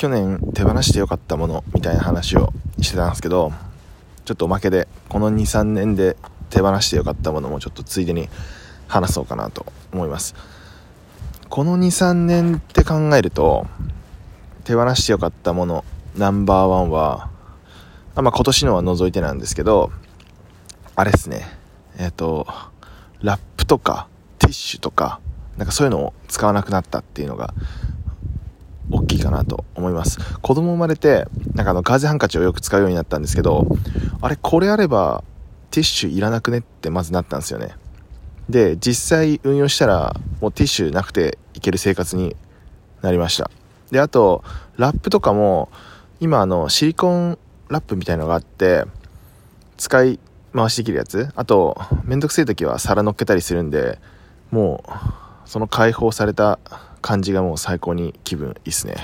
去年手放してよかったものみたいな話をしてたんですけどちょっとおまけでこの23年で手放してよかったものもちょっとついでに話そうかなと思います。この23年って考えると手放してよかったものナンバーワンはあ、まあ、今年のは除いてなんですけどあれですね。えっ、ー、とラップとかティッシュとかなんかそういうのを使わなくなったっていうのがかなと思います。子供生まれてなんかあのガーゼハンカチをよく使うようになったんですけどあれこれあればティッシュいらなくねってまずなったんですよね。で実際運用したらもうティッシュなくていける生活になりました。であとラップとかも今あのシリコンラップみたいのがあって使い回しできるやつ。あとめんどくせえ時は皿乗っけたりするんでもうその解放された感じがもう最高に気分いいっすね。